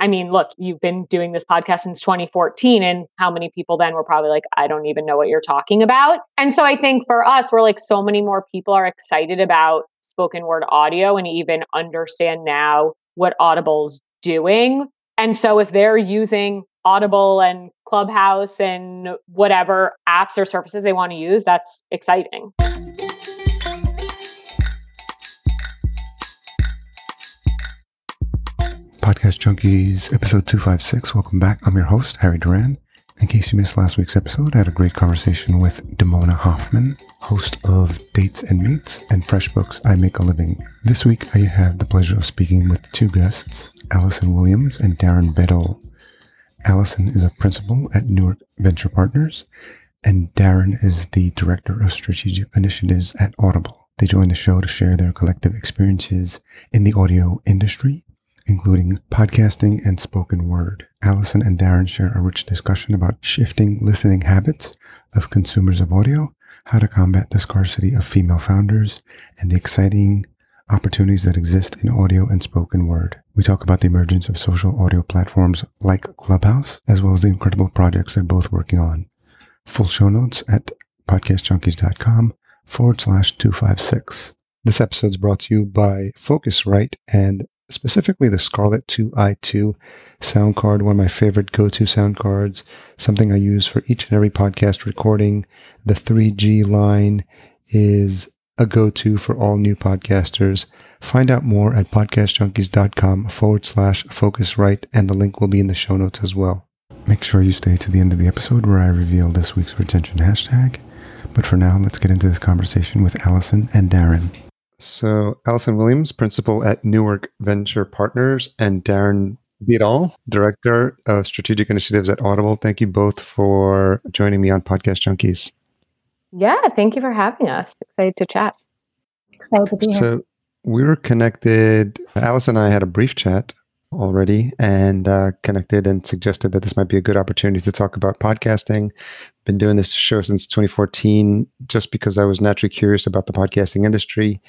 I mean, look, you've been doing this podcast since 2014, and how many people then were probably like, I don't even know what you're talking about. And so I think for us, we're like, so many more people are excited about spoken word audio and even understand now what Audible's doing. And so if they're using Audible and Clubhouse and whatever apps or services they want to use, that's exciting. Podcast Junkies, episode 256. Welcome back. I'm your host, Harry Duran. In case you missed last week's episode, I had a great conversation with Damona Hoffman, host of Dates and Mates and Fresh Books I Make a Living. This week, I have the pleasure of speaking with two guests, Allison Williams and Darren Bedell. Allison is a principal at Newark Venture Partners, and Darren is the director of strategic initiatives at Audible. They joined the show to share their collective experiences in the audio industry including podcasting and spoken word. Allison and Darren share a rich discussion about shifting listening habits of consumers of audio, how to combat the scarcity of female founders, and the exciting opportunities that exist in audio and spoken word. We talk about the emergence of social audio platforms like Clubhouse, as well as the incredible projects they're both working on. Full show notes at podcastjunkies.com forward slash 256. This episode is brought to you by Focusrite and specifically the Scarlett 2i2 sound card, one of my favorite go to sound cards, something I use for each and every podcast recording. The 3G line is a go to for all new podcasters. Find out more at podcastjunkies.com forward slash focusrite, and the link will be in the show notes as well. Make sure you stay to the end of the episode where I reveal this week's retention hashtag. But for now, let's get into this conversation with Allison and Darren. So, Allison Williams, principal at Newark Venture Partners, and Darren Bedell, director of strategic initiatives at Audible. Thank you both for joining me on Podcast Junkies. Yeah, thank you for having us. Excited to chat. Excited to be here. So, we were connected. Alice and I had a brief chat already and uh, connected and suggested that this might be a good opportunity to talk about podcasting. Been doing this show since 2014 just because I was naturally curious about the podcasting industry.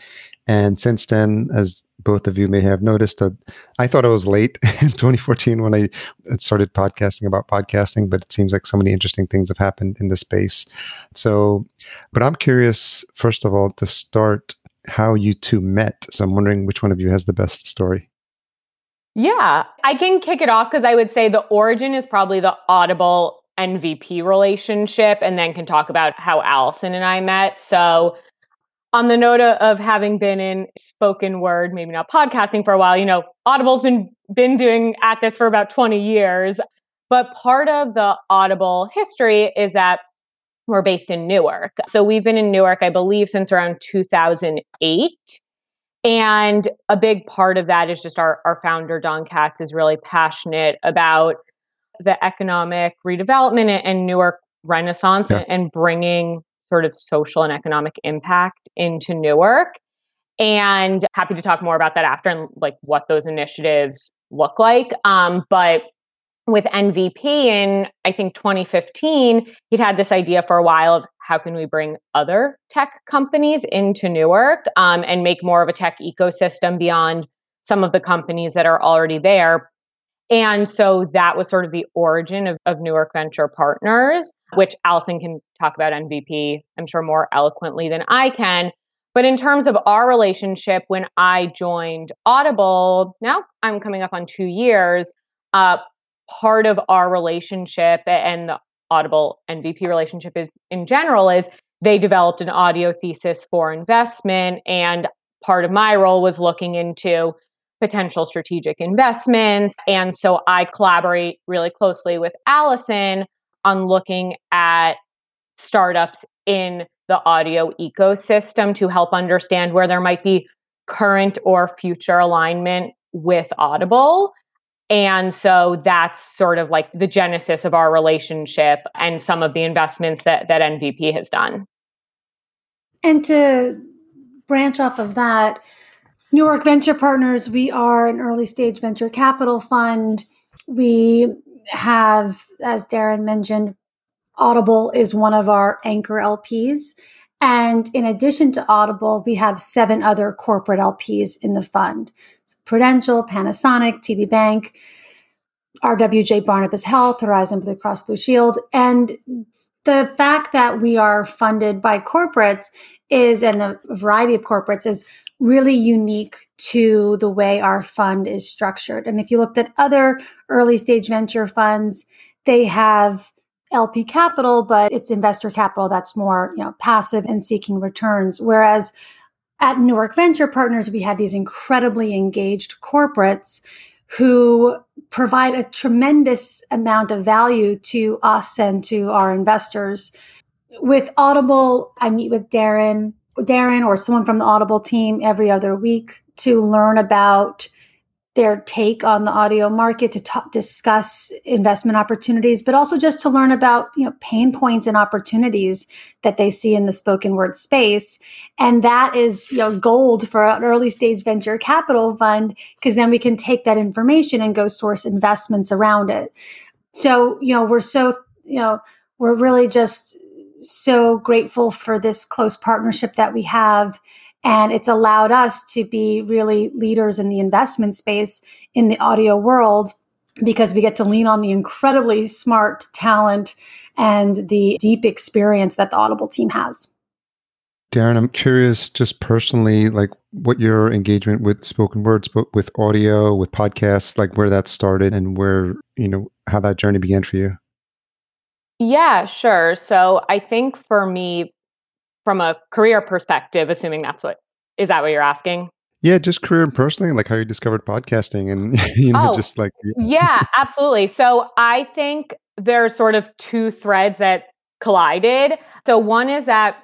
And since then, as both of you may have noticed, that I thought I was late in 2014 when I started podcasting about podcasting, but it seems like so many interesting things have happened in the space. So, but I'm curious, first of all, to start how you two met. So I'm wondering which one of you has the best story. Yeah, I can kick it off because I would say the origin is probably the Audible NVP relationship, and then can talk about how Allison and I met. So, on the note of having been in spoken word, maybe not podcasting for a while, you know, Audible's been been doing at this for about 20 years. But part of the Audible history is that we're based in Newark. So we've been in Newark, I believe, since around 2008. And a big part of that is just our, our founder, Don Katz, is really passionate about the economic redevelopment and Newark renaissance yeah. and, and bringing sort of social and economic impact into Newark. And happy to talk more about that after and like what those initiatives look like. Um, but with NVP in, I think 2015, he'd had this idea for a while of how can we bring other tech companies into Newark um, and make more of a tech ecosystem beyond some of the companies that are already there. And so that was sort of the origin of, of Newark Venture Partners, which Allison can talk about NVP, I'm sure, more eloquently than I can. But in terms of our relationship, when I joined Audible, now I'm coming up on two years, uh, part of our relationship and the Audible NVP relationship is in general is they developed an audio thesis for investment and part of my role was looking into potential strategic investments and so I collaborate really closely with Allison on looking at startups in the audio ecosystem to help understand where there might be current or future alignment with Audible and so that's sort of like the genesis of our relationship and some of the investments that, that NVP has done. And to branch off of that, Newark Venture Partners, we are an early stage venture capital fund. We have, as Darren mentioned, Audible is one of our anchor LPs. And in addition to Audible, we have seven other corporate LPs in the fund. Prudential, Panasonic, TD Bank. RWJ Barnabas Health, Horizon Blue Cross Blue Shield. And the fact that we are funded by corporates is, and a variety of corporates is really unique to the way our fund is structured. And if you looked at other early stage venture funds, they have LP capital, but it's investor capital that's more, you know, passive and seeking returns. Whereas at Newark Venture Partners, we had these incredibly engaged corporates who provide a tremendous amount of value to us and to our investors. With Audible, I meet with Darren, Darren or someone from the Audible team every other week to learn about their take on the audio market to talk, discuss investment opportunities, but also just to learn about you know pain points and opportunities that they see in the spoken word space. And that is you know gold for an early stage venture capital fund because then we can take that information and go source investments around it. So you know we're so you know we're really just so grateful for this close partnership that we have and it's allowed us to be really leaders in the investment space in the audio world because we get to lean on the incredibly smart talent and the deep experience that the Audible team has. Darren, I'm curious just personally, like what your engagement with spoken words, but with audio, with podcasts, like where that started and where, you know, how that journey began for you. Yeah, sure. So I think for me, from a career perspective, assuming that's what is that what you're asking? Yeah, just career and personally, like how you discovered podcasting and you know, oh, just like Yeah, absolutely. So I think there are sort of two threads that collided. So one is that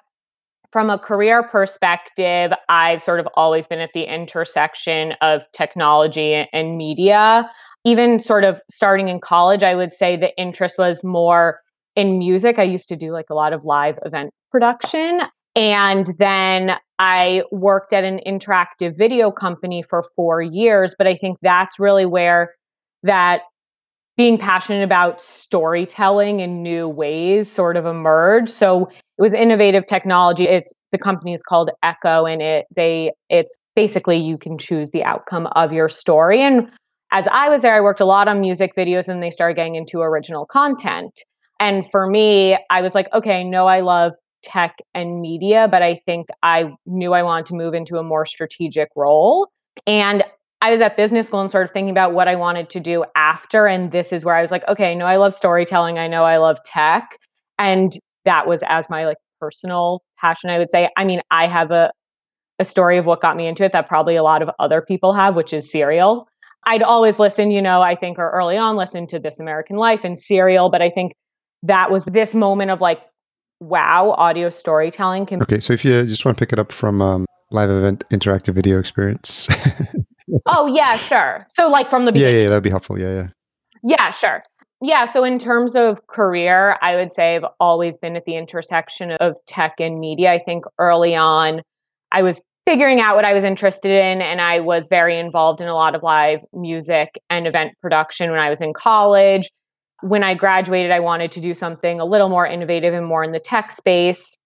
from a career perspective, I've sort of always been at the intersection of technology and media. Even sort of starting in college, I would say the interest was more in music. I used to do like a lot of live event production. And then I worked at an interactive video company for four years. But I think that's really where that being passionate about storytelling in new ways sort of emerged. So it was innovative technology. It's the company is called Eko and it they it's basically you can choose the outcome of your story. And as I was there, I worked a lot on music videos and they started getting into original content. And for me, I was like, okay, no, I love tech and media, but I think I knew I wanted to move into a more strategic role. And I was at business school and sort of thinking about what I wanted to do after. And this is where I was like, okay, no, I love storytelling. I know I love tech. And that was as my like personal passion, I would say. I mean, I have a, a story of what got me into it that probably a lot of other people have, which is Serial. I'd always listen, you know, I think or early on listen to This American Life and Serial, but I think that was this moment of like wow audio storytelling can okay so if you just want to pick it up from um, live event interactive video experience. Oh yeah sure. So like from the beginning. yeah yeah that'd be helpful yeah yeah. Yeah sure. Yeah so in terms of career i would say i've always been at the intersection of tech and media. I think early on i was figuring out what i was interested in and i was very involved in a lot of live music and event production when i was in college when I graduated, I wanted to do something a little more innovative and more in the tech space.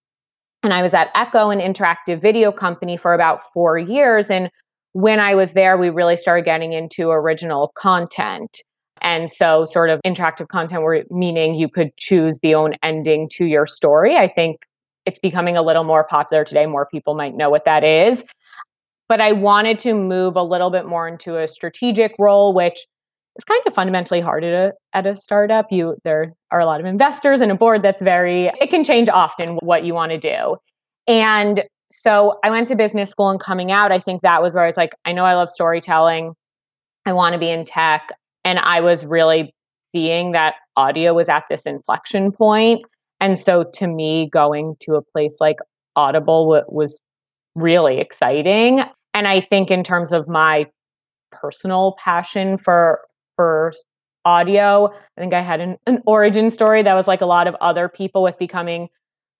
And I was at Eko, an interactive video company, for about four years. And when I was there, we really started getting into original content. And so, sort of interactive content, meaning you could choose the own ending to your story. I think it's becoming a little more popular today. More people might know what that is. But I wanted to move a little bit more into a strategic role, which it's kind of fundamentally hard at a, at a startup. You there are a lot of investors and a board that's very it can change often what you want to do. And so I went to business school and coming out, I think that was where I was like, I know I love storytelling. I want to be in tech. And I was really seeing that audio was at this inflection point. And so to me, going to a place like Audible was really exciting. And I think in terms of my personal passion for for audio. I think I had an, an origin story that was like a lot of other people with becoming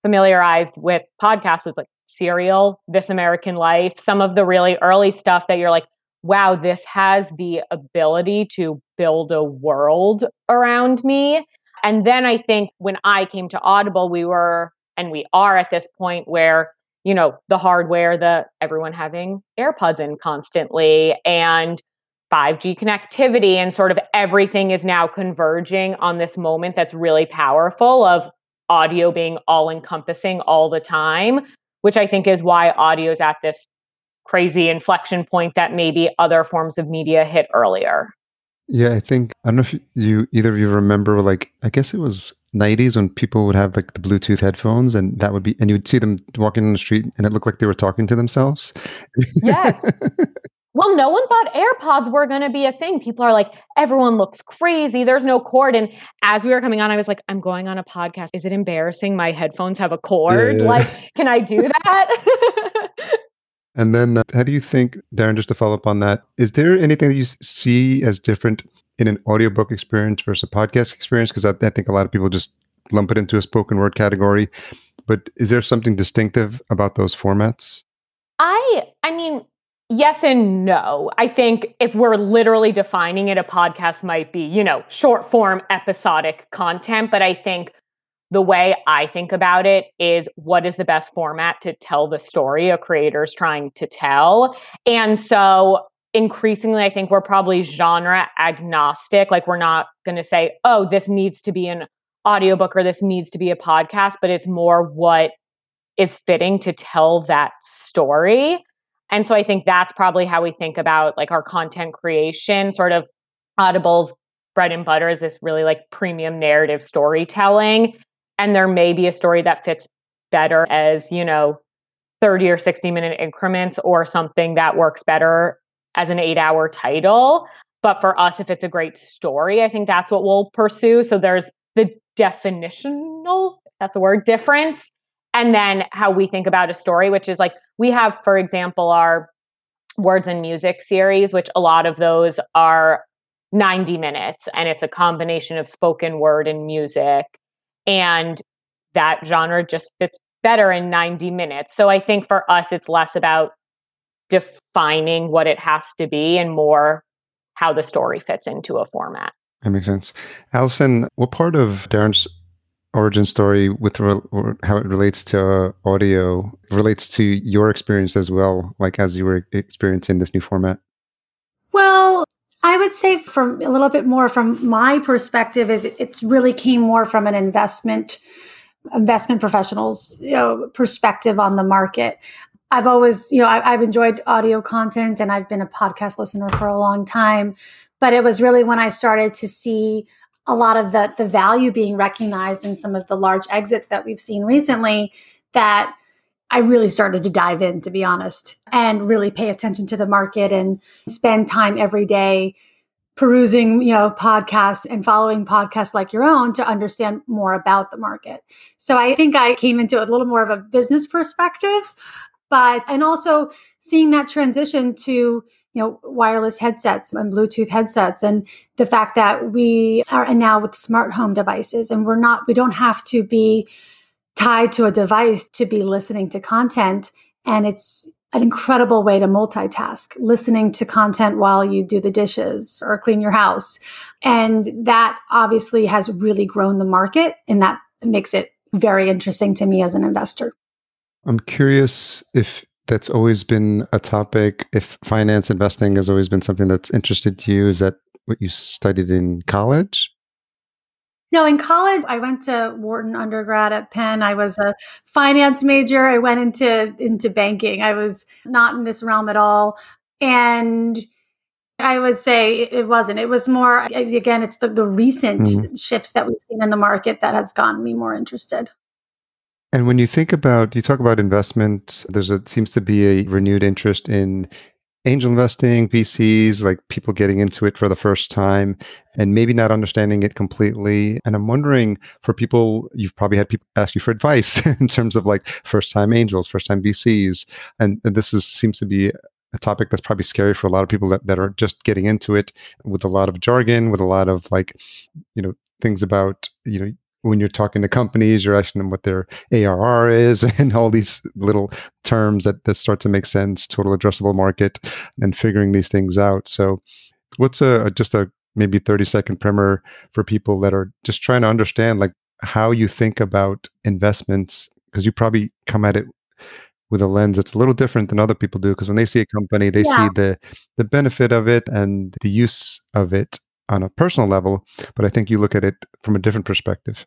familiarized with podcasts was like Serial, This American Life, some of the really early stuff that you're like, wow, this has the ability to build a world around me. And then I think when I came to Audible, we were and we are at this point where you know the hardware the everyone having airpods in constantly and 5G connectivity and sort of everything is now converging on this moment that's really powerful of audio being all encompassing all the time, which I think is why audio is at this crazy inflection point that maybe other forms of media hit earlier. Yeah, I think I don't know if you either of you remember like I guess it was 90s when people would have like the Bluetooth headphones and that would be and you would see them walking on the street and it looked like they were talking to themselves. Yes. well, no one thought AirPods were going to be a thing. People are like, everyone looks crazy. There's no cord. And as we were coming on, I was like, I'm going on a podcast. Is it embarrassing? My headphones have a cord. Yeah. Like, can I do that? and then, uh, how do you think, Darren, just to follow up on that, is there anything that you see as different in an audiobook experience versus a podcast experience? Because I, I think a lot of people just lump it into a spoken word category. But is there something distinctive about those formats? I I mean, yes and no. I think if we're literally defining it, a podcast might be, you know, short form episodic content. But I think the way I think about it is what is the best format to tell the story a creator is trying to tell. And so increasingly, I think we're probably genre agnostic. Like we're not going to say, oh, this needs to be an audiobook or this needs to be a podcast, but it's more what is fitting to tell that story. And so I think that's probably how we think about like our content creation, sort of Audible's bread and butter is this really like premium narrative storytelling. And there may be a story that fits better as, you know, 30 or 60 minute increments or something that works better as an eight hour title. But for us, if it's a great story, I think that's what we'll pursue. So there's the definitional, that's a word, difference and then how we think about a story which is like we have for example our words and music series which a lot of those are 90 minutes and it's a combination of spoken word and music and that genre just fits better in 90 minutes. So i think for us it's less about defining what it has to be and more how the story fits into a format. That makes sense. Allison what part of darren's origin story with re- how it relates to audio relates to your experience as well like as you were experiencing this new format well i would say from a little bit more from my perspective is it, it's really came more from an investment investment professionals you know perspective on the market I've always, you know, I, have enjoyed audio content and I've been a podcast listener for a long time. But it was really when I started to see a lot of the the value being recognized in some of the large exits that we've seen recently that I really started to dive in to be honest and really pay attention to the market and spend time every day perusing, you know, podcasts and following podcasts like your own to understand more about the market. So I think I came into a little more of a business perspective, but and also seeing that transition to you know, wireless headsets and Bluetooth headsets and the fact that we are now with smart home devices and we're not, we don't have to be tied to a device to be listening to content. And it's an incredible way to multitask, listening to content while you do the dishes or clean your house. And that obviously has really grown the market and that makes it very interesting to me as an investor. I'm curious if that's always been a topic. If finance investing has always been something that's interested you, is that what you studied in college? No, in college, I went to Wharton undergrad at Penn. I was a finance major. I went into into banking. I was not in this realm at all, and I would say it wasn't. It was more again. It's the the recent mm-hmm. shifts that we've seen in the market that has gotten me more interested. And when you think about, you talk about investment, there's a seems to be a renewed interest in angel investing, VCs, like people getting into it for the first time and maybe not understanding it completely. And I'm wondering for people, you've probably had people ask you for advice in terms of like first time angels, first time VCs. And, this is seems to be a topic that's probably scary for a lot of people that, that are just getting into it with a lot of jargon, with a lot of like, you know, things about, you know, when you're talking to companies, you're asking them what their ARR is and all these little terms that, that start to make sense, total addressable market, and figuring these things out. So, what's a just a maybe 30 second primer for people that are just trying to understand like how you think about investments because you probably come at it with a lens that's a little different than other people do because when they see a company, they yeah. see the the benefit of it and the use of it on a personal level. But I think you look at it from a different perspective.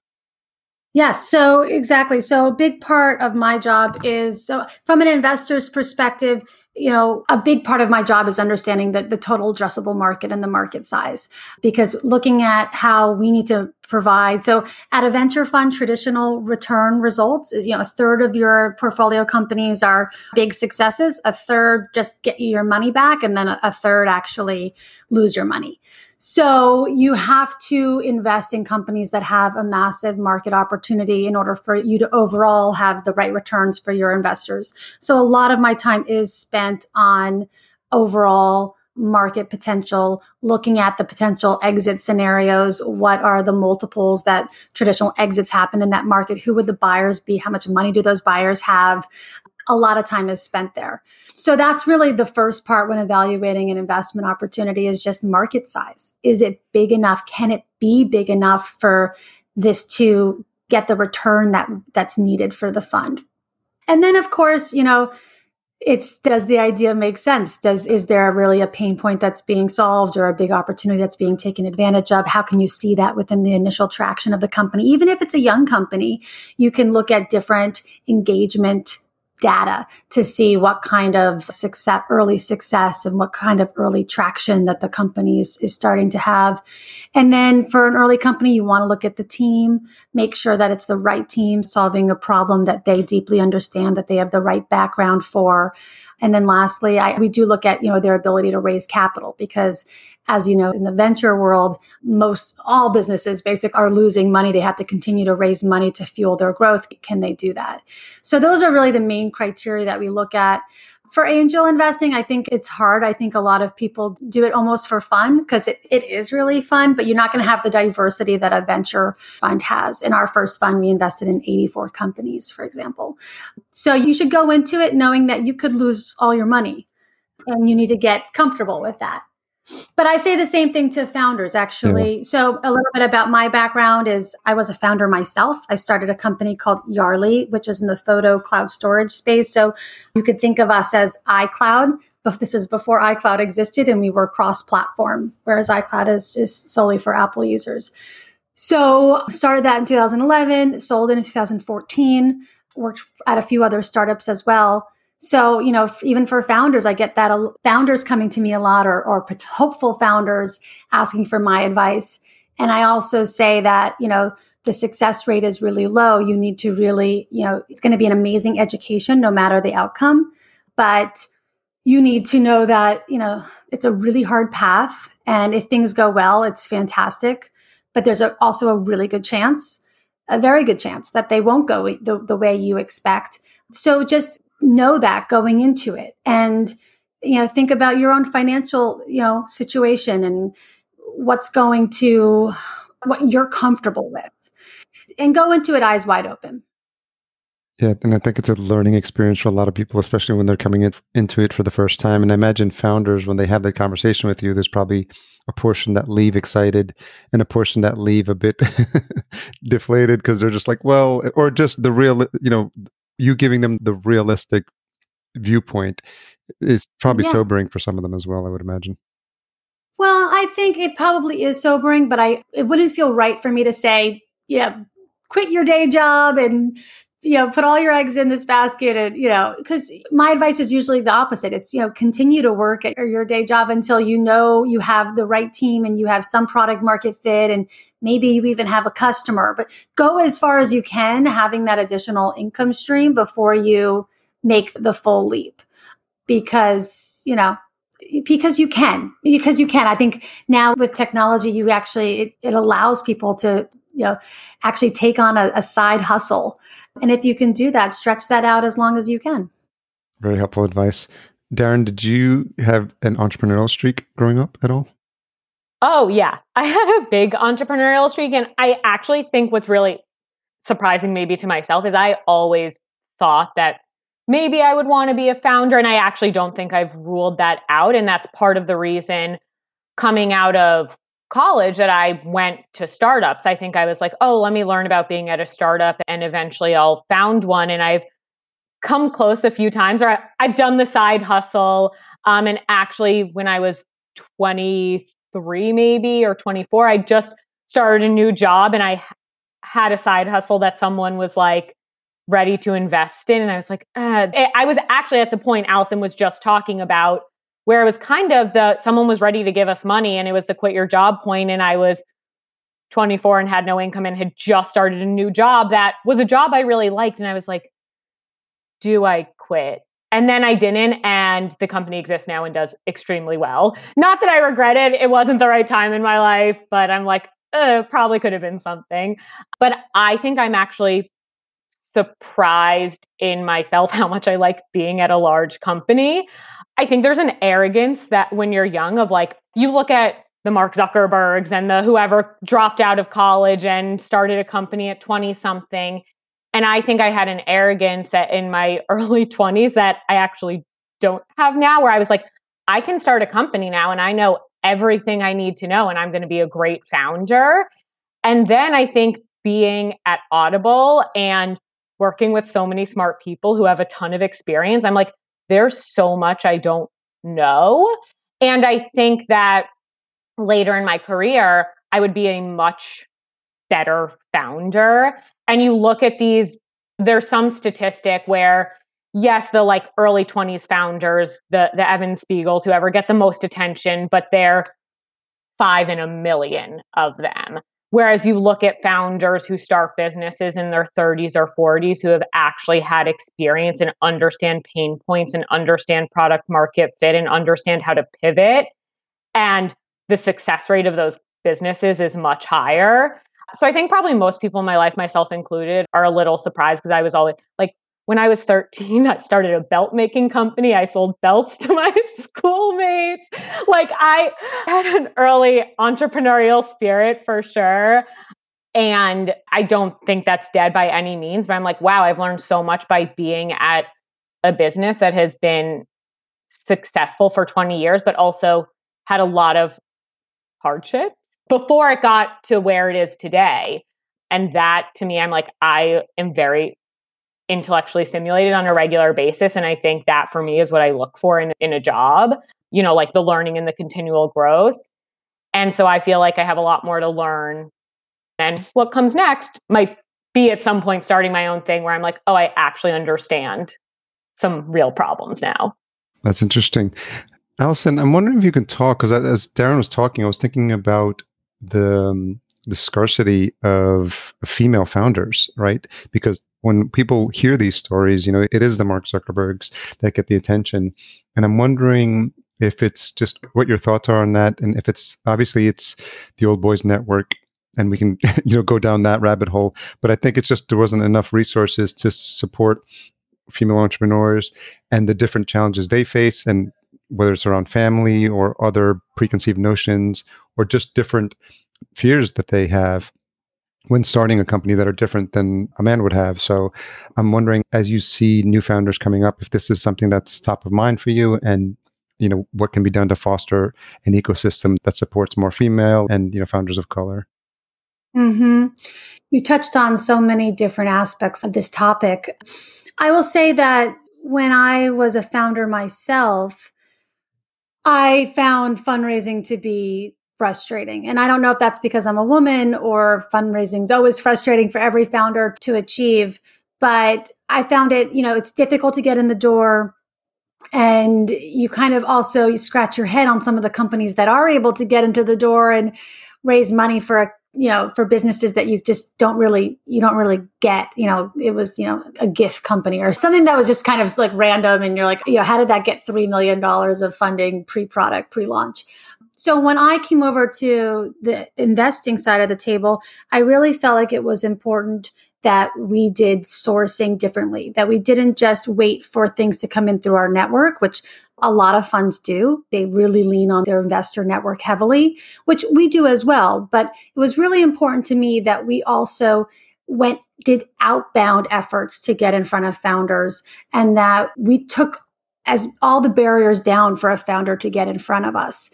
Yes, so exactly. So a big part of my job is so from an investor's perspective, you know, a big part of my job is understanding the, the total addressable market and the market size because looking at how we need to provide. So at a venture fund, traditional return results is, you know, a third of your portfolio companies are big successes. A third just get you your money back and then a, a third actually lose your money. So you have to invest in companies that have a massive market opportunity in order for you to overall have the right returns for your investors. So a lot of my time is spent on overall market potential, looking at the potential exit scenarios. What are the multiples that traditional exits happen in that market? Who would the buyers be? How much money do those buyers have? A lot of time is spent there. So that's really the first part when evaluating an investment opportunity is just market size. Is it big enough? Can it be big enough for this to get the return that that's needed for the fund? And then of course, you know, it's does the idea make sense? Does is there really a pain point that's being solved or a big opportunity that's being taken advantage of? How can you see that within the initial traction of the company? Even if it's a young company, you can look at different engagement data to see what kind of success, early success and what kind of early traction that the company is, is starting to have. And then for an early company, you want to look at the team, make sure that it's the right team solving a problem that they deeply understand, that they have the right background for. And then lastly, I, we do look at, you know, their ability to raise capital because as you know, in the venture world, most all businesses basically are losing money. They have to continue to raise money to fuel their growth. Can they do that? So those are really the main criteria that we look at. For angel investing, I think it's hard. I think a lot of people do it almost for fun because it, it is really fun, but you're not going to have the diversity that a venture fund has. In our first fund, we invested in 84 companies, for example. So you should go into it knowing that you could lose all your money and you need to get comfortable with that. But I say the same thing to founders, actually. Yeah. So, a little bit about my background is I was a founder myself. I started a company called Yarly, which is in the photo cloud storage space. So, you could think of us as iCloud, but this is before iCloud existed and we were cross platform, whereas iCloud is, is solely for Apple users. So, started that in 2011, sold it in 2014, worked at a few other startups as well. So, you know, even for founders, I get that founders coming to me a lot or, or hopeful founders asking for my advice. And I also say that, you know, the success rate is really low. You need to really, you know, it's going to be an amazing education no matter the outcome. But you need to know that, you know, it's a really hard path. And if things go well, it's fantastic. But there's a, also a really good chance, a very good chance that they won't go the, the way you expect. So just know that going into it. And you know think about your own financial you know situation and what's going to what you're comfortable with. And go into it eyes wide open. Yeah and i think it's a learning experience for a lot of people especially when they're coming in, into it for the first time. And i imagine founders when they have that conversation with you there's probably a portion that leave excited and a portion that leave a bit deflated because they're just like well or just the real you know you giving them the realistic viewpoint is probably yeah. sobering for some of them as well i would imagine well i think it probably is sobering but i it wouldn't feel right for me to say yeah quit your day job and you know put all your eggs in this basket and you know because my advice is usually the opposite. It's you know continue to work at your day job until you know you have the right team and you have some product market fit and maybe you even have a customer. But go as far as you can having that additional income stream before you make the full leap because you know because you can because you can. I think now with technology you actually it, it allows people to you know actually take on a, a side hustle and if you can do that, stretch that out as long as you can. Very helpful advice. Darren, did you have an entrepreneurial streak growing up at all? Oh, yeah. I had a big entrepreneurial streak. And I actually think what's really surprising, maybe to myself, is I always thought that maybe I would want to be a founder. And I actually don't think I've ruled that out. And that's part of the reason coming out of college that I went to startups. I think I was like, oh, let me learn about being at a startup and eventually I'll found one. And I've come close a few times, or I, have done the side hustle. Um, and actually, when I was 23, maybe or 24, I just started a new job and I had a side hustle that someone was like ready to invest in. And I was like, uh, I was actually at the point Allison was just talking about where it was kind of the someone was ready to give us money and it was the quit your job point and I was 24 and had no income and had just started a new job that was a job I really liked and I was like do I quit? And then I didn't and the company exists now and does extremely well. Not that I regret it it wasn't the right time in my life but I'm like uh, probably could have been something. But I think I'm actually surprised in myself how much I like being at a large company I think there's an arrogance that when you're young of like you look at the Mark Zuckerbergs and the whoever dropped out of college and started a company at 20 something. And I think I had an arrogance in my early 20s that I actually don't have now, where I was like, I can start a company now and I know everything I need to know and I'm going to be a great founder. And then I think being at Audible and working with so many smart people who have a ton of experience, I'm like, there's so much I don't know. And I think that later in my career, I would be a much better founder. And you look at these, there's some statistic where, yes, the like early 20s founders, the the Evan Spiegels, whoever get the most attention, but they're five in a million of them. Whereas you look at founders who start businesses in their 30s or 40s who have actually had experience and understand pain points and understand product market fit and understand how to pivot. And the success rate of those businesses is much higher. So I think probably most people in my life, myself included, are a little surprised because I was always like, when I was 13, I started a belt making company. I sold belts to my schoolmates. Like I had an early entrepreneurial spirit for sure. And I don't think that's dead by any means, but I'm like, wow, I've learned so much by being at a business that has been successful for 20 years, but also had a lot of hardship before it got to where it is today. And that to me, I'm like, I am very intellectually stimulated on a regular basis. And I think that for me is what I look for in, in a job, you know, like the learning and the continual growth. And so I feel like I have a lot more to learn. And what comes next might be at some point starting my own thing where I'm like, oh, I actually understand some real problems now. That's interesting. Allison, I'm wondering if you can talk because as Darren was talking, I was thinking about the um, the scarcity of female founders, right? Because when people hear these stories, you know, it is the Mark Zuckerbergs that get the attention. And I'm wondering if it's just what your thoughts are on that. And if it's obviously it's the old boys network and we can, you know, go down that rabbit hole. But I think it's just there wasn't enough resources to support female entrepreneurs and the different challenges they face and whether it's around family or other preconceived notions or just different fears that they have when starting a company that are different than a man would have. So I'm wondering, as you see new founders coming up, if this is something that's top of mind for you and you know what can be done to foster an ecosystem that supports more female and you know founders of color? Hmm you touched on so many different aspects of this topic. I will say that when i was a founder myself i found fundraising to be frustrating. And I don't know if that's because I'm a woman or fundraising is always frustrating for every founder to achieve. But I found it, you know, it's difficult to get in the door. And you kind of also you scratch your head on some of the companies that are able to get into the door and raise money for a you know for businesses that you just don't really you don't really get you know it was you know a gift company or something that was just kind of like random and you're like you know how did that get three million dollars of funding pre-product pre-launch so when I came over to the investing side of the table, I really felt like it was important that we did sourcing differently, that we didn't just wait for things to come in through our network, which a lot of funds do. They really lean on their investor network heavily, which we do as well. But it was really important to me that we also went did outbound efforts to get in front of founders and that we took as all the barriers down for a founder to get in front of us.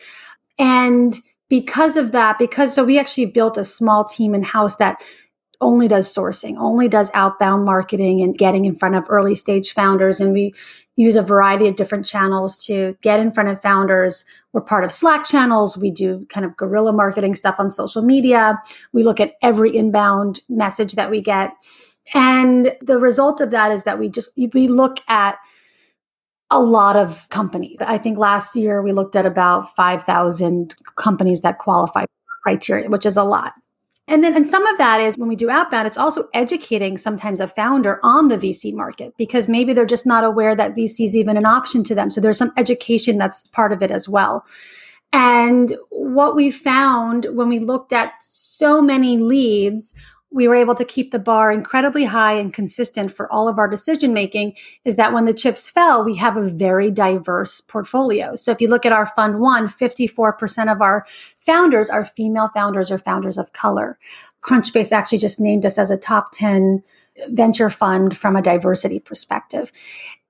And because of that, because so we actually built a small team in house that only does sourcing, only does outbound marketing and getting in front of early stage founders. And we use a variety of different channels to get in front of founders. We're part of Slack channels. We do kind of guerrilla marketing stuff on social media. We look at every inbound message that we get. And the result of that is that we just, we look at a lot of companies. I think last year we looked at about 5,000 companies that qualify criteria, which is a lot. And then, and some of that is when we do outbound, it's also educating sometimes a founder on the VC market because maybe they're just not aware that VC is even an option to them. So there's some education that's part of it as well. And what we found when we looked at so many leads we were able to keep the bar incredibly high and consistent for all of our decision making is that when the chips fell, we have a very diverse portfolio. So if you look at our fund one, 54% of our founders are female founders or founders of color. Crunchbase actually just named us as a top 10 venture fund from a diversity perspective.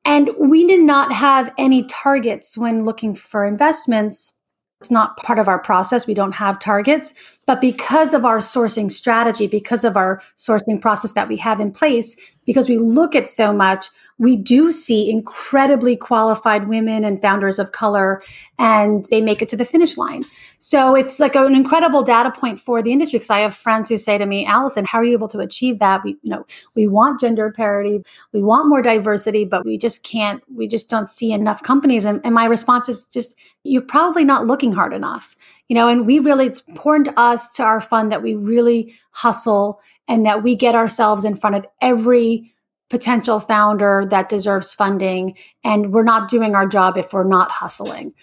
And we did not have any targets when looking for investments it's not part of our process. We don't have targets. But because of our sourcing strategy, because of our sourcing process that we have in place, because we look at so much, we do see incredibly qualified women and founders of color and they make it to the finish line. So it's like an incredible data point for the industry because I have friends who say to me, Allison, how are you able to achieve that? We, you know, we want gender parity, we want more diversity, but we just can't, we just don't see enough companies. And, and my response is just, you're probably not looking hard enough. You know, and we really, it's important to us, to our fund, that we really hustle and that we get ourselves in front of every potential founder that deserves funding. And we're not doing our job if we're not hustling.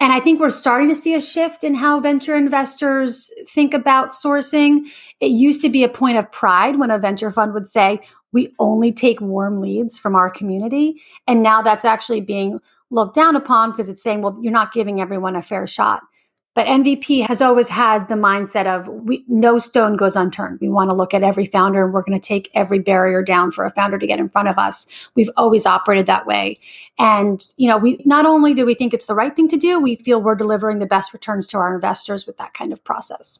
And I think we're starting to see a shift in how venture investors think about sourcing. It used to be a point of pride when a venture fund would say, we only take warm leads from our community. And now that's actually being looked down upon because it's saying, well, you're not giving everyone a fair shot. But NVP has always had the mindset of we, no stone goes unturned. We want to look at every founder and we're going to take every barrier down for a founder to get in front of us. We've always operated that way. And, you know, we not only do we think it's the right thing to do, we feel we're delivering the best returns to our investors with that kind of process.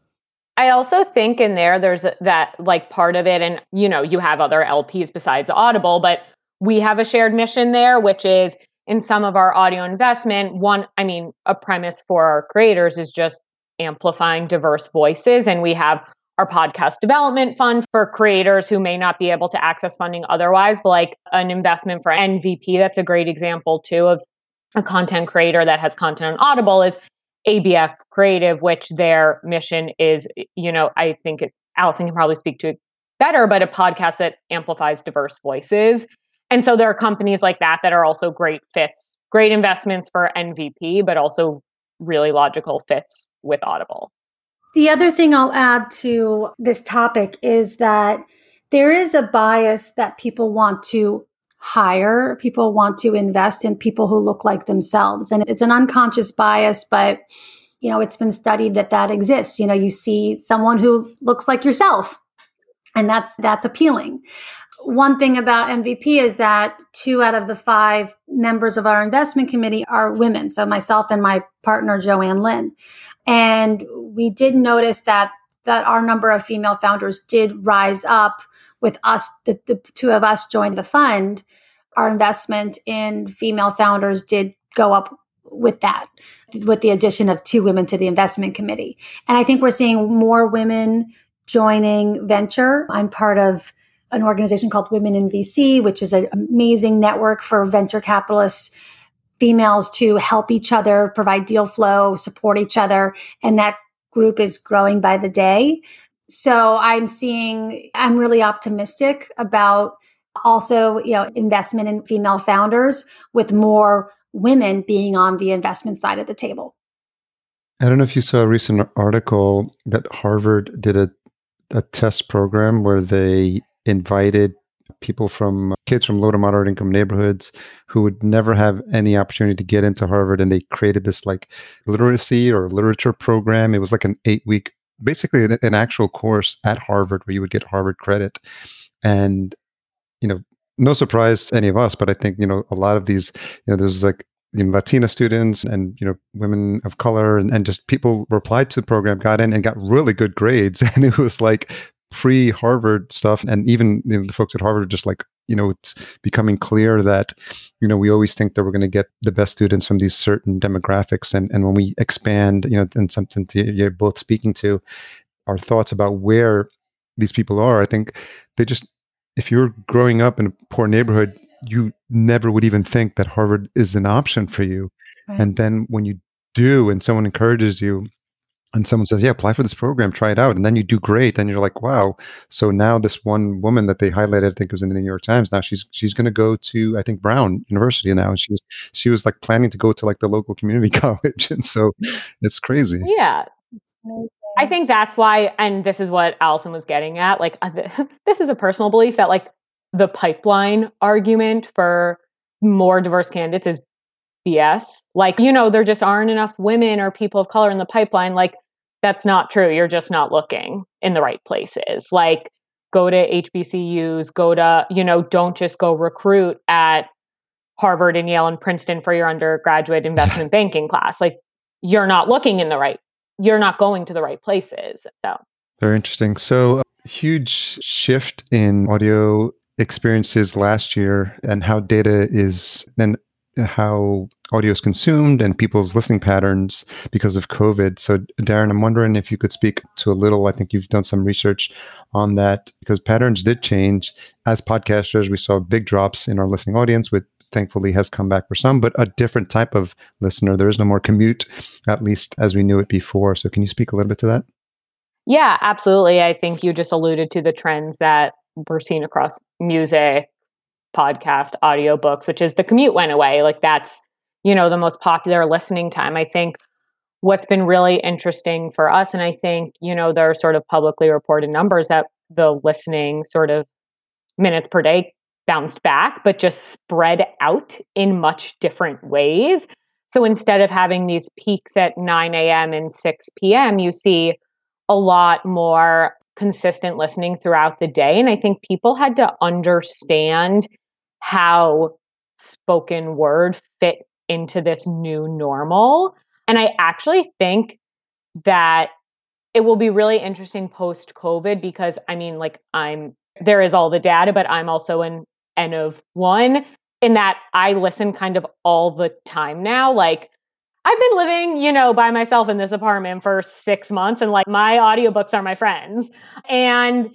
I also think in there, there's that like part of it, and you know, you have other LPs besides Audible, but we have a shared mission there, which is in some of our audio investment, one, I mean, a premise for our creators is just amplifying diverse voices. And we have our podcast development fund for creators who may not be able to access funding otherwise, but like an investment for NVP, that's a great example too of a content creator that has content on Audible is ABF Creative, which their mission is, you know, I think it, Allison can probably speak to it better, but a podcast that amplifies diverse voices and so there are companies like that that are also great fits, great investments for NVP, but also really logical fits with Audible. The other thing I'll add to this topic is that there is a bias that people want to hire, people want to invest in people who look like themselves. And it's an unconscious bias, but you know, it's been studied that that exists. You know, you see someone who looks like yourself and that's that's appealing one thing about NVP is that two out of the five members of our investment committee are women. So myself and my partner, Joanne Lynn. And we did notice that that our number of female founders did rise up with us, the, the two of us joined the fund. Our investment in female founders did go up with that, with the addition of two women to the investment committee. And I think we're seeing more women joining venture. I'm part of an organization called Women in VC, which is an amazing network for venture capitalists, females to help each other, provide deal flow, support each other. And that group is growing by the day. So I'm seeing, I'm really optimistic about also, you know, investment in female founders with more women being on the investment side of the table. I don't know if you saw a recent article that Harvard did a, a test program where they invited people from kids from low to moderate income neighborhoods who would never have any opportunity to get into Harvard. And they created this like literacy or literature program. It was like an eight week, basically an, actual course at Harvard where you would get Harvard credit. And, you know, no surprise to any of us, but I think, you know, a lot of these, you know, there's like you know, Latina students and you know women of color and, and just people replied to the program, got in and got really good grades, and it was like pre Harvard stuff, and even you know, the folks at Harvard are just like, you know, it's becoming clear that, you know, we always think that we're going to get the best students from these certain demographics. And, and when we expand, you know, and something to, you're both speaking to, our thoughts about where these people are, I think they just, if you're growing up in a poor neighborhood, you never would even think that Harvard is an option for you. Right. And then when you do and someone encourages you, and someone says, "Yeah, apply for this program, try it out," and then you do great, and you're like, "Wow!" So now this one woman that they highlighted, I think it was in the New York Times. Now she's she's going to go to I think Brown University now, and she was she was like planning to go to like the local community college, and so it's crazy. Yeah, I think that's why, and this is what Allison was getting at. Like, uh, this is a personal belief that like the pipeline argument for more diverse candidates is BS. Like, you know, there just aren't enough women or people of color in the pipeline. Like, that's not true. You're just not looking in the right places. Like, go to HBCUs, go to, you know, don't just go recruit at Harvard and Yale and Princeton for your undergraduate investment banking class. Like, you're not looking in the right, you're not going to the right places. So, very interesting. So, huge shift in audio experiences last year and how data is and how audio is consumed and people's listening patterns because of COVID. So, Darren, I'm wondering if you could speak to a little. I think you've done some research on that because patterns did change. As podcasters, we saw big drops in our listening audience, which thankfully has come back for some, but a different type of listener. There is no more commute, at least as we knew it before. So, can you speak a little bit to that? Yeah, absolutely. I think you just alluded to the trends that we're seeing across music, podcast, audiobooks, which is the commute went away. Like that's, you know, the most popular listening time. I think what's been really interesting for us, and I think, you know, there are sort of publicly reported numbers that the listening sort of minutes per day bounced back, but just spread out in much different ways. So instead of having these peaks at 9 a.m. and 6 p.m., you see a lot more consistent listening throughout the day. And I think people had to understand how spoken word fit into this new normal. And I actually think that it will be really interesting post COVID because I mean, like, I'm there is all the data, but I'm also an N of one in that I listen kind of all the time now. Like, I've been living, you know, by myself in this apartment for six months and like my audiobooks are my friends. And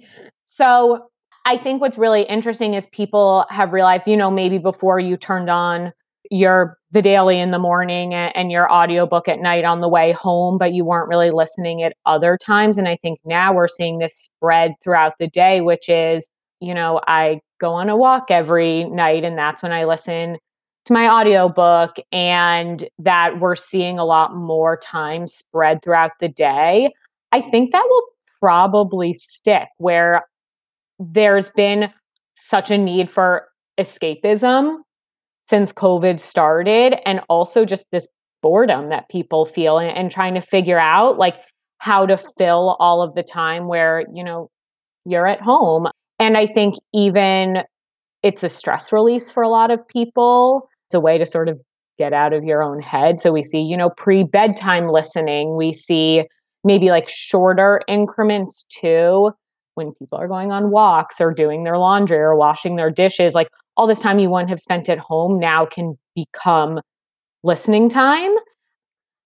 so I think what's really interesting is people have realized, you know, maybe before you turned on your the daily in the morning and your audiobook at night on the way home, but you weren't really listening at other times. And I think now we're seeing this spread throughout the day, which is, you know, I go on a walk every night and that's when I listen to my audiobook and that we're seeing a lot more time spread throughout the day, I think that will probably stick where there's been such a need for escapism since COVID started and also just this boredom that people feel and, and trying to figure out like how to fill all of the time where, you know, you're at home. And I think even it's a stress release for a lot of people it's a way to sort of get out of your own head. So we see, you know, pre bedtime listening. We see maybe like shorter increments too when people are going on walks or doing their laundry or washing their dishes. Like all this time you wouldn't have spent at home now can become listening time.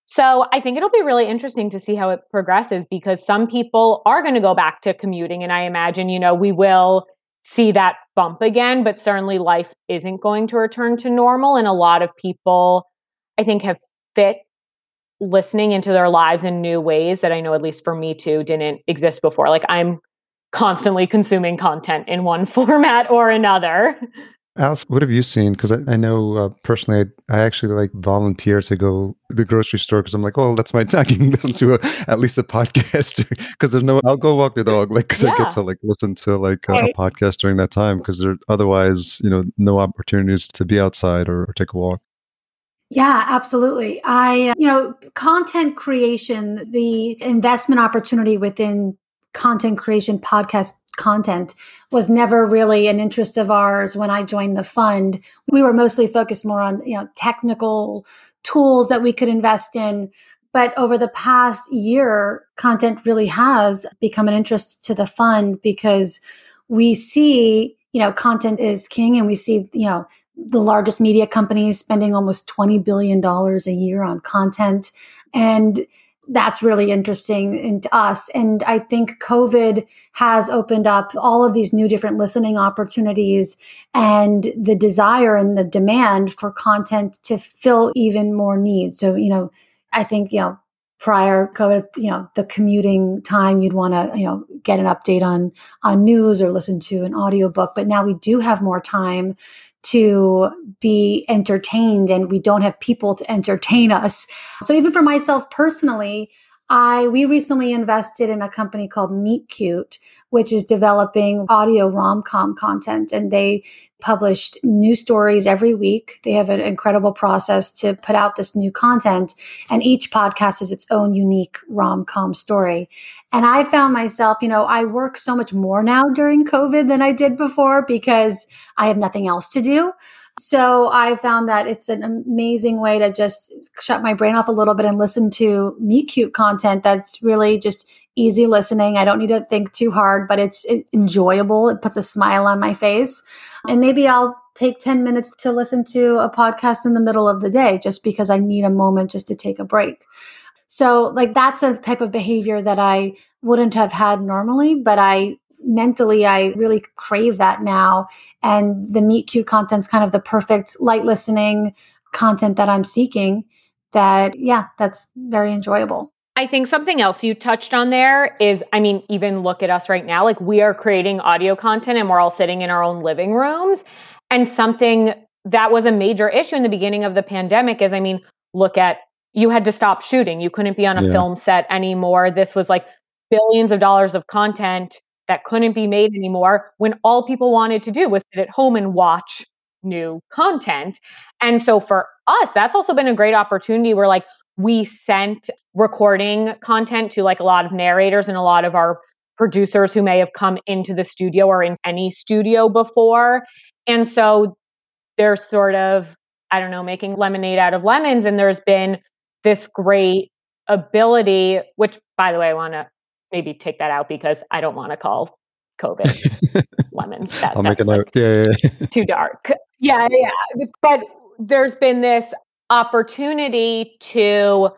So I think it'll be really interesting to see how it progresses because some people are going to go back to commuting. And I imagine, you know, we will see that bump again, but certainly life isn't going to return to normal. And a lot of people, I think, have fit listening into their lives in new ways that I know, at least for me too, didn't exist before. Like I'm constantly consuming content in one format or another. Alice, what have you seen? Because I, I, know uh, personally, I, I, actually like volunteer to go to the grocery store because I'm like, oh, that's my talking to a, at least a podcast because there's no. I'll go walk the dog like because yeah. I get to like listen to like a, a podcast during that time because there otherwise you know no opportunities to be outside or, or take a walk. Yeah, absolutely. I, uh, you know, content creation, the investment opportunity within content creation, podcast content was never really an interest of ours when I joined the fund. We were mostly focused more on, you know, technical tools that we could invest in. But over the past year, content really has become an interest to the fund because we see, you know, content is king and we see, you know, the largest media companies spending almost $20 billion a year on content. And that's really interesting to us. And I think COVID has opened up all of these new different listening opportunities and the desire and the demand for content to fill even more needs. So, you know, I think, you know, prior COVID, you know, the commuting time, you'd want to, you know, get an update on, on news or listen to an audiobook. But now we do have more time to be entertained and we don't have people to entertain us. So even for myself personally, I we recently invested in a company called Meet Cute, which is developing audio rom-com content and they published new stories every week. They have an incredible process to put out this new content and each podcast is its own unique rom-com story. And I found myself, you know, I work so much more now during COVID than I did before because I have nothing else to do. So I found that it's an amazing way to just shut my brain off a little bit and listen to Meet Cute content that's really just easy listening. I don't need to think too hard, but it's enjoyable. It puts a smile on my face. And maybe I'll take 10 minutes to listen to a podcast in the middle of the day just because I need a moment just to take a break. So, like, that's a type of behavior that I wouldn't have had normally, but I mentally I really crave that now. And the meet cute content's kind of the perfect light listening content that I'm seeking. That, yeah, that's very enjoyable. I think something else you touched on there is, I mean, even look at us right now. Like we are creating audio content and we're all sitting in our own living rooms. And something that was a major issue in the beginning of the pandemic is, I mean, look at you had to stop shooting. You couldn't be on a yeah. film set anymore. This was like billions of dollars of content that couldn't be made anymore when all people wanted to do was sit at home and watch new content. And so for us, that's also been a great opportunity where like we sent recording content to like a lot of narrators and a lot of our producers who may have come into the studio or in any studio before. And so they're sort of, I don't know, making lemonade out of lemons. And there's been this great ability, which by the way, I want to maybe take that out because I don't want to call COVID lemons. That, I'll make a note. Like yeah, yeah, yeah. too dark. Yeah, yeah. But there's been this opportunity to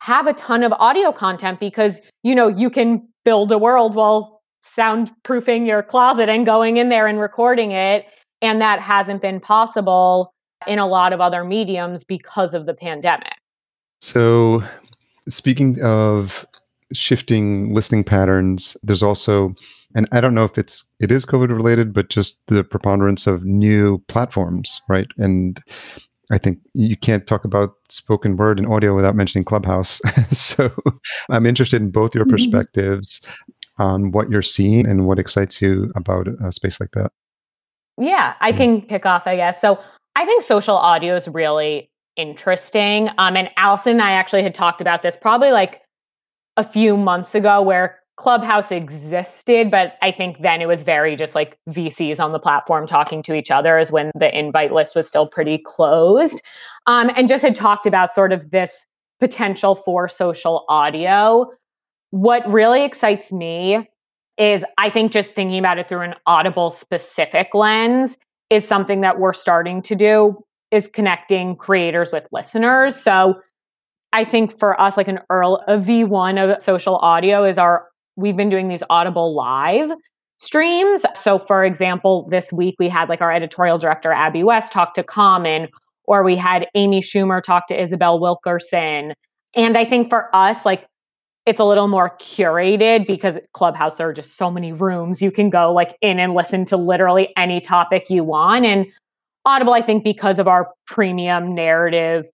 have a ton of audio content because you know you can build a world while soundproofing your closet and going in there and recording it and that hasn't been possible in a lot of other mediums because of the pandemic so speaking of shifting listening patterns. There's also, and I don't know if it's it is COVID related, but just the preponderance of new platforms, right? And I think you can't talk about spoken word and audio without mentioning Clubhouse. so I'm interested in both your mm-hmm. perspectives on what you're seeing and what excites you about a space like that. Yeah, I can kick off, I guess. So I think social audio is really interesting. Um, and Allison and I actually had talked about this probably like a few months ago where Clubhouse existed, but I think then it was very just like VCs on the platform talking to each other, as when the invite list was still pretty closed. Um, and just had talked about sort of this potential for social audio. What really excites me is I think just thinking about it through an audible specific lens is something that we're starting to do is connecting creators with listeners. So I think for us, like an Earl, a V1 of social audio is our, we've been doing these Audible live streams. So, for example, this week we had like our editorial director, Abby West, talk to Common, or we had Amy Schumer talk to Isabel Wilkerson. And I think for us, like, it's a little more curated because Clubhouse, there are just so many rooms you can go like in and listen to literally any topic you want. And Audible, I think, because of our premium narrative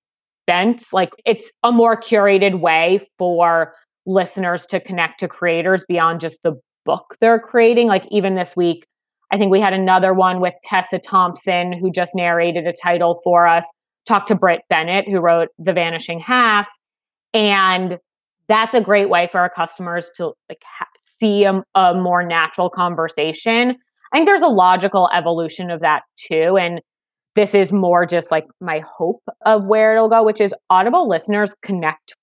bent. Like it's a more curated way for listeners to connect to creators beyond just the book they're creating. Like even this week, I think we had another one with Tessa Thompson, who just narrated a title for us, talked to Brit Bennett, who wrote The Vanishing Half. And that's a great way for our customers to like ha- see a, a more natural conversation. I think there's a logical evolution of that too. And this is more just like my hope of where it'll go, which is Audible listeners connect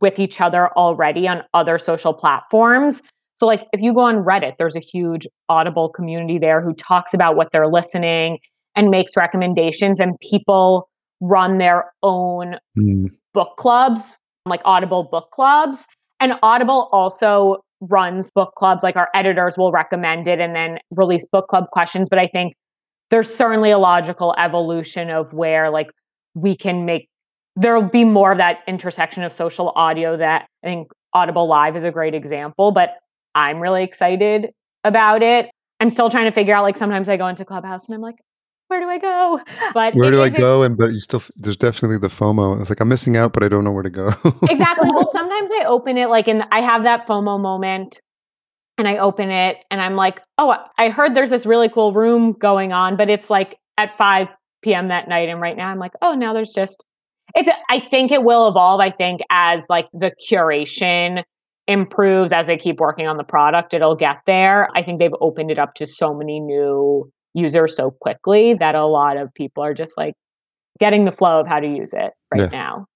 with each other already on other social platforms. So, like, if you go on Reddit, there's a huge Audible community there who talks about what they're listening and makes recommendations, and people run their own mm. book clubs, like Audible book clubs. And Audible also runs book clubs, like our editors will recommend it and then release book club questions. But I think there's certainly a logical evolution of where, like, we can make there'll be more of that intersection of social audio that I think Audible Live is a great example, but I'm really excited about it. I'm still trying to figure out like sometimes I go into Clubhouse and I'm like, where do I go? But where do I go? And but you still there's definitely the FOMO. It's like I'm missing out, but I don't know where to go. exactly. Well, sometimes I open it like and I have that FOMO moment and I open it and I'm like, oh, I heard there's this really cool room going on, but it's like at 5 p.m. that night. And right now I'm like, oh, now there's just it's I think it will evolve. I think as like the curation improves as they keep working on the product, it'll get there. I think they've opened it up to so many new users so quickly that a lot of people are just like getting the flow of how to use it right yeah. now.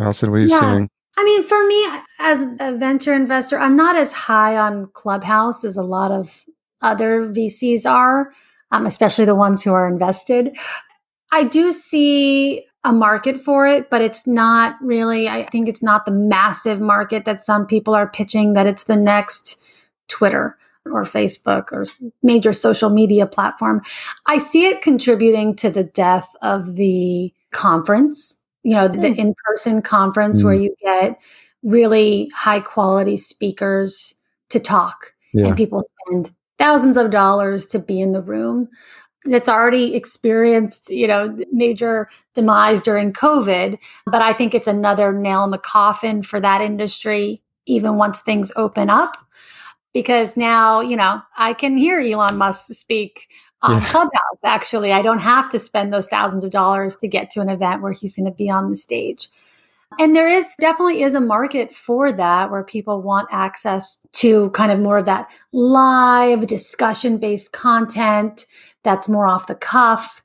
Allison, what are you yeah. saying? I mean, for me, as a venture investor, I'm not as high on Clubhouse as a lot of other VCs are, um, especially the ones who are invested. I do see a market for it, but it's not really, I think it's not the massive market that some people are pitching that it's the next Twitter or Facebook or major social media platform. I see it contributing to the death of the conference, you know, the mm. in person conference mm. where you get really high quality speakers to talk yeah. and people spend thousands of dollars to be in the room that's already experienced, you know, major demise during COVID. But I think it's another nail in the coffin for that industry, even once things open up. Because now, you know, I can hear Elon Musk speak on yeah. Clubhouse. Actually, I don't have to spend those thousands of dollars to get to an event where he's going to be on the stage. And there is definitely is a market for that where people want access to kind of more of that live discussion based content that's more off the cuff.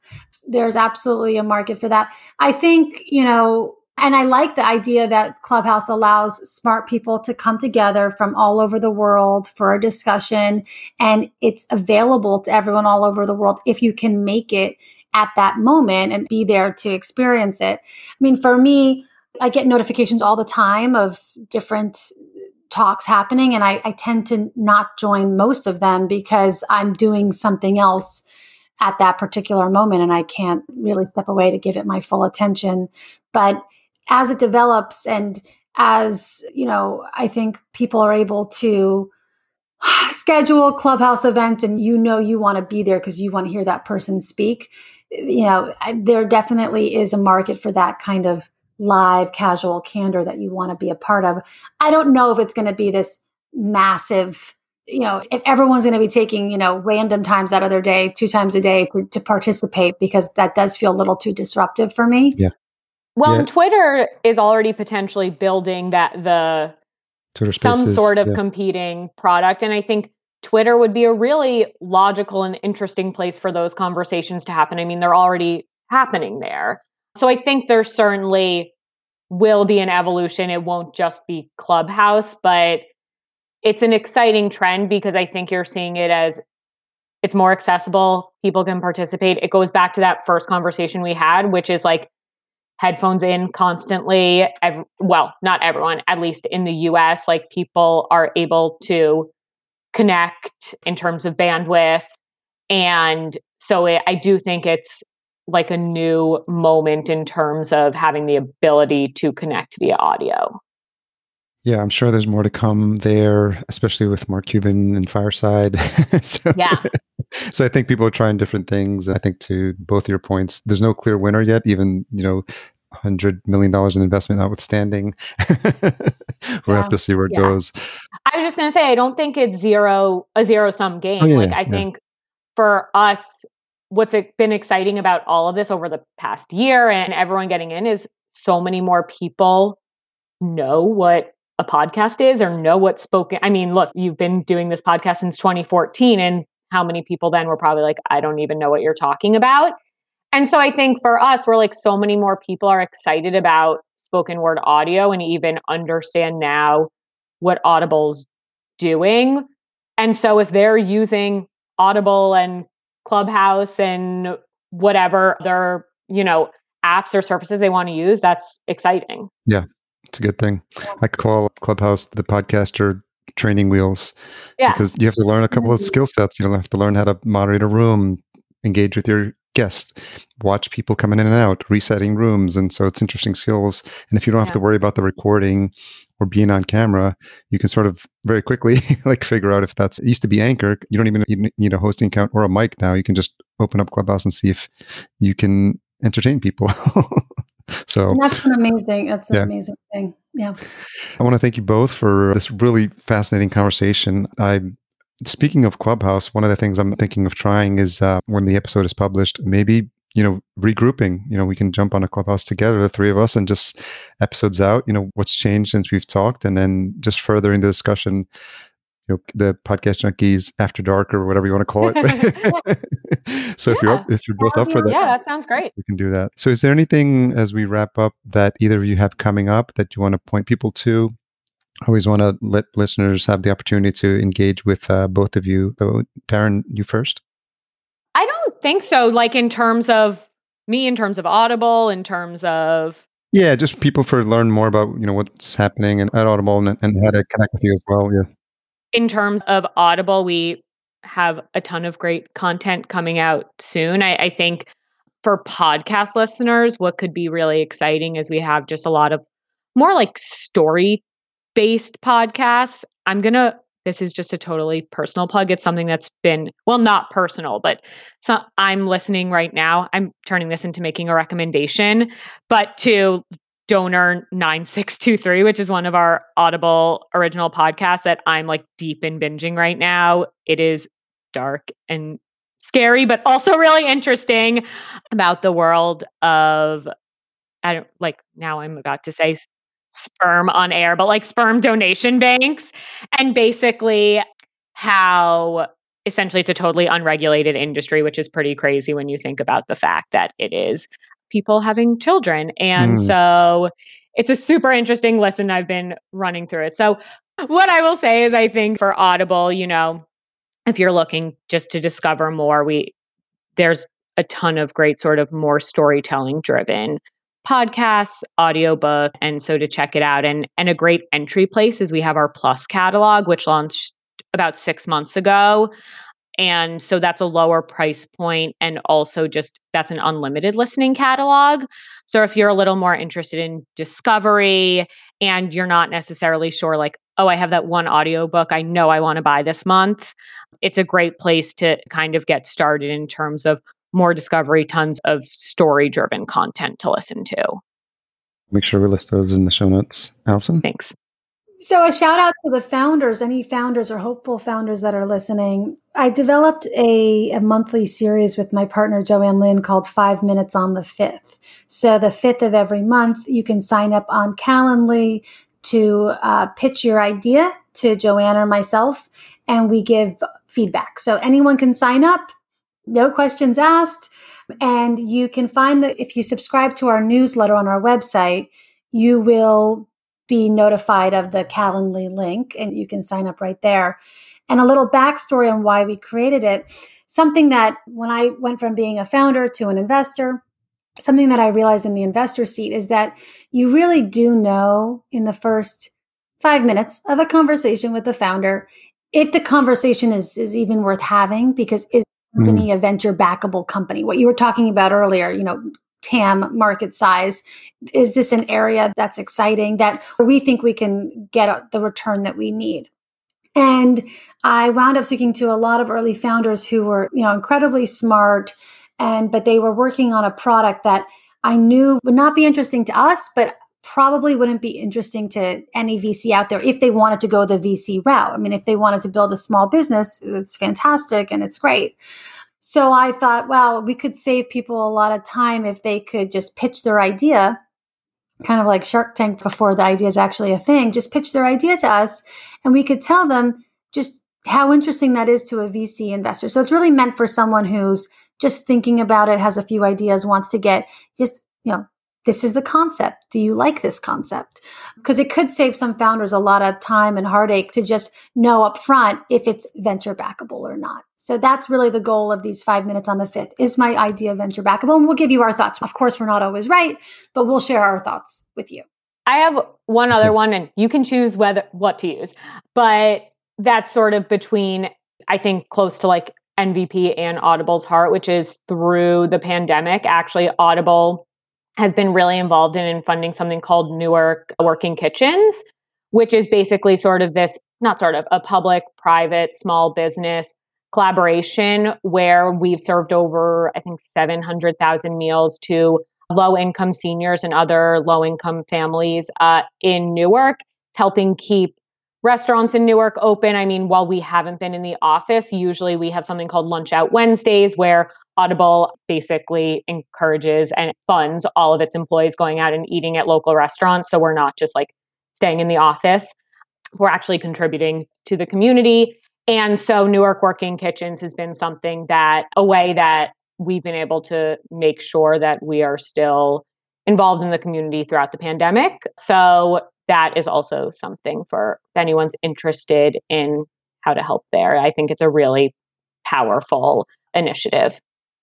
There's absolutely a market for that. I think, you know, and I like the idea that Clubhouse allows smart people to come together from all over the world for a discussion and it's available to everyone all over the world if you can make it at that moment and be there to experience it. I mean, for me, I get notifications all the time of different talks happening, and I, I tend to not join most of them because I'm doing something else at that particular moment and I can't really step away to give it my full attention. But as it develops and as, you know, I think people are able to schedule a clubhouse event and you know you want to be there because you want to hear that person speak, you know, there definitely is a market for that kind of live casual candor that you want to be a part of. I don't know if it's going to be this massive, you know, if everyone's going to be taking, you know, random times out of their day, two times a day to, to participate, because that does feel a little too disruptive for me. Yeah. Well, yeah. Twitter is already potentially building that the Twitter some sort of yeah. competing product. And I think Twitter would be a really logical and interesting place for those conversations to happen. I mean, they're already happening there. So I think there certainly will be an evolution. It won't just be Clubhouse, but it's an exciting trend because I think you're seeing it as it's more accessible. People can participate. It goes back to that first conversation we had, which is like headphones in constantly. Every, well, not everyone, at least in the US, like people are able to connect in terms of bandwidth. And so it, I do think it's like a new moment in terms of having the ability to connect via audio. Yeah, I'm sure there's more to come there, especially with Mark Cuban and Fireside. so, yeah. So I think people are trying different things. I think to both your points, there's no clear winner yet, even, you know, hundred million dollars in investment notwithstanding. we'll yeah. have to see where it yeah. goes. I was just gonna say I don't think it's zero a zero sum oh, game. Oh, yeah, like I think for us, what's been exciting about all of this over the past year and everyone getting in is so many more people know what a podcast is or know what's spoken. I mean, look, you've been doing this podcast since 2014 and how many people then were probably like, I don't even know what you're talking about. And so I think for us, we're like so many more people are excited about spoken word audio and even understand now what Audible's doing. And so if they're using Audible and Clubhouse and whatever other, you know, apps or services they want to use, that's exciting. Yeah, it's a good thing. I call Clubhouse the podcaster training wheels. Yeah. Because you have to learn a couple of mm-hmm. skill sets. You don't have to learn how to moderate a room, engage with your guest, watch people coming in and out, resetting rooms. And so it's interesting skills. And if you don't have to worry about the recording or being on camera, you can sort of very quickly like figure out if that's it used to be Anchor. You don't even need a hosting account or a mic now. You can just open up Clubhouse and see if you can entertain people. so that's an amazing. That's an yeah. amazing thing. Yeah. I want to thank you both for this really fascinating conversation. I speaking of Clubhouse, one of the things I'm thinking of trying is uh, when the episode is published, maybe you know regrouping. You know, we can jump on a Clubhouse together, the three of us, and just episodes out. You know, what's changed since we've talked, and then just furthering the discussion you know the podcast junkies after dark or whatever you want to call it so yeah. if you're up, if you're both up for that yeah that sounds great we can do that so is there anything as we wrap up that either of you have coming up that you want to point people to I always want to let listeners have the opportunity to engage with uh, both of you so darren you first i don't think so like in terms of me in terms of audible in terms of yeah, just people for learn more about you know what's happening and at Audible and, and how to connect with you as well. Yeah in terms of Audible, we have a ton of great content coming out soon. I, I, think for podcast listeners, what could be really exciting is we have just a lot of more like story based podcasts. I'm going to, this is just a totally personal plug. It's something that's been, well, not personal, but so I'm listening right now. I'm turning this into making a recommendation, but to Donor 9623, which is one of our Audible original podcasts that I'm like deep in binging right now. It is dark and scary, but also really interesting about the world of, I don't like now I'm about to say sperm on air, but like sperm donation banks and basically how essentially it's a totally unregulated industry, which is pretty crazy when you think about the fact that it is people having children. And mm. so it's a super interesting lesson. I've been running through it. So, what I will say is, I think for Audible, you know, if you're looking just to discover more, we there's a ton of great sort of more storytelling driven podcasts, audiobook, and so to check it out. And and a great entry place is we have our Plus catalog, which launched about six months ago. And so that's a lower price point and also just that's an unlimited listening catalog. So if you're a little more interested in discovery and you're not necessarily sure like, oh, I have that one audiobook I know I want to buy this month, it's a great place to kind of get started in terms of more discovery, tons of story driven content to listen to. Make sure we list those in the show notes. Allison? Thanks. So, a shout out to the founders, any founders or hopeful founders that are listening. I developed a, a, monthly series with my partner, Joanne Lynn, called Five Minutes on the Fifth. So, the fifth of every month, you can sign up on Calendly to uh, pitch your idea to Joanne or myself, and we give feedback. So, anyone can sign up, no questions asked. And you can find that if you subscribe to our newsletter on our website, you will be notified of the Calendly link and you can sign up right there. And a little backstory on why we created it. Something that when I went from being a founder to an investor, something that I realized in the investor seat is that you really do know in the first five minutes of a conversation with the founder if the conversation is, is even worth having because is company mm. a venture backable company what you were talking about earlier you know TAM market size. Is this an area that's exciting that we think we can get the return that we need? And I wound up speaking to a lot of early founders who were, you know, incredibly smart and but they were working on a product that I knew would not be interesting to us, but probably wouldn't be interesting to any VC out there if they wanted to go the VC route. I mean, if they wanted to build a small business, it's fantastic and it's great. So I thought, well, we could save people a lot of time if they could just pitch their idea, kind of like Shark Tank before the idea is actually a thing, just pitch their idea to us and we could tell them just how interesting that is to a VC investor. So it's really meant for someone who's just thinking about it, has a few ideas, wants to get just, you know, this is the concept. Do you like this concept? Because it could save some founders a lot of time and heartache to just know up front if it's venture backable or not. So that's really the goal of these five minutes on the fifth. Is my idea venture backable? And we'll give you our thoughts. Of course, we're not always right, but we'll share our thoughts with you. I have one other one, and you can choose whether what to use. But that's sort of between, I think, close to like NVP and Audible's heart, which is through the pandemic. Actually, Audible has been really involved in, in funding something called Newark Working Kitchens, which is basically sort of this, not sort of, a public, private, small business collaboration where we've served over, I think, 700,000 meals to low income seniors and other low income families uh, in Newark. It's helping keep restaurants in Newark open. I mean, while we haven't been in the office, usually we have something called Lunch Out Wednesdays where Audible basically encourages and funds all of its employees going out and eating at local restaurants. So we're not just like staying in the office, we're actually contributing to the community. And so Newark Working Kitchens has been something that a way that we've been able to make sure that we are still involved in the community throughout the pandemic. So that is also something for if anyone's interested in how to help there. I think it's a really powerful initiative.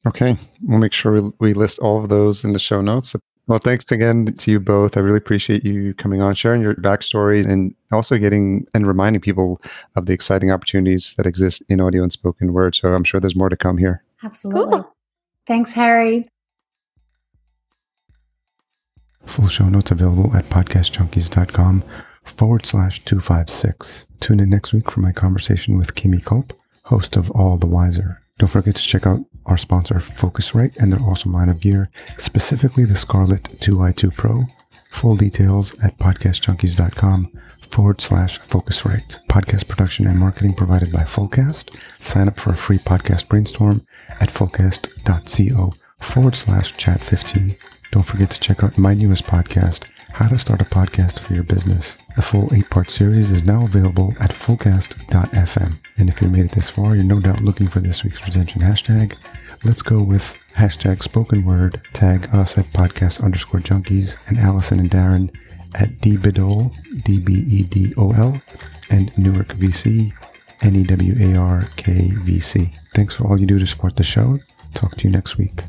Okay. We'll make sure we, we list all of those in the show notes. Well, thanks again to you both. I really appreciate you coming on, sharing your backstory, and also getting and reminding people of the exciting opportunities that exist in audio and spoken word. So I'm sure there's more to come here. Absolutely. Cool. Thanks, Harry. Full show notes available at podcastjunkies.com forward slash 256. Tune in next week for my conversation with Kimi Culp, host of All the Wiser. Don't forget to check out our sponsor, Focusrite, and their awesome line of gear, specifically the Scarlett 2i2 Pro. Full details at podcastjunkies.com forward slash Focusrite. Podcast production and marketing provided by Fullcast. Sign up for a free podcast brainstorm at fullcast.co forward slash chat 15. Don't forget to check out my newest podcast, How to Start a Podcast for Your Business. The full eight part series is now available at fullcast.fm. And if you made it this far, you're no doubt looking for this week's retention hashtag. Let's go with hashtag spoken word. Tag us at podcast underscore junkies and Allison and Darren at dbedol, D-B-E-D-O-L, and Newark VC, N-E-W-A-R-K-V-C. Thanks for all you do to support the show. Talk to you next week.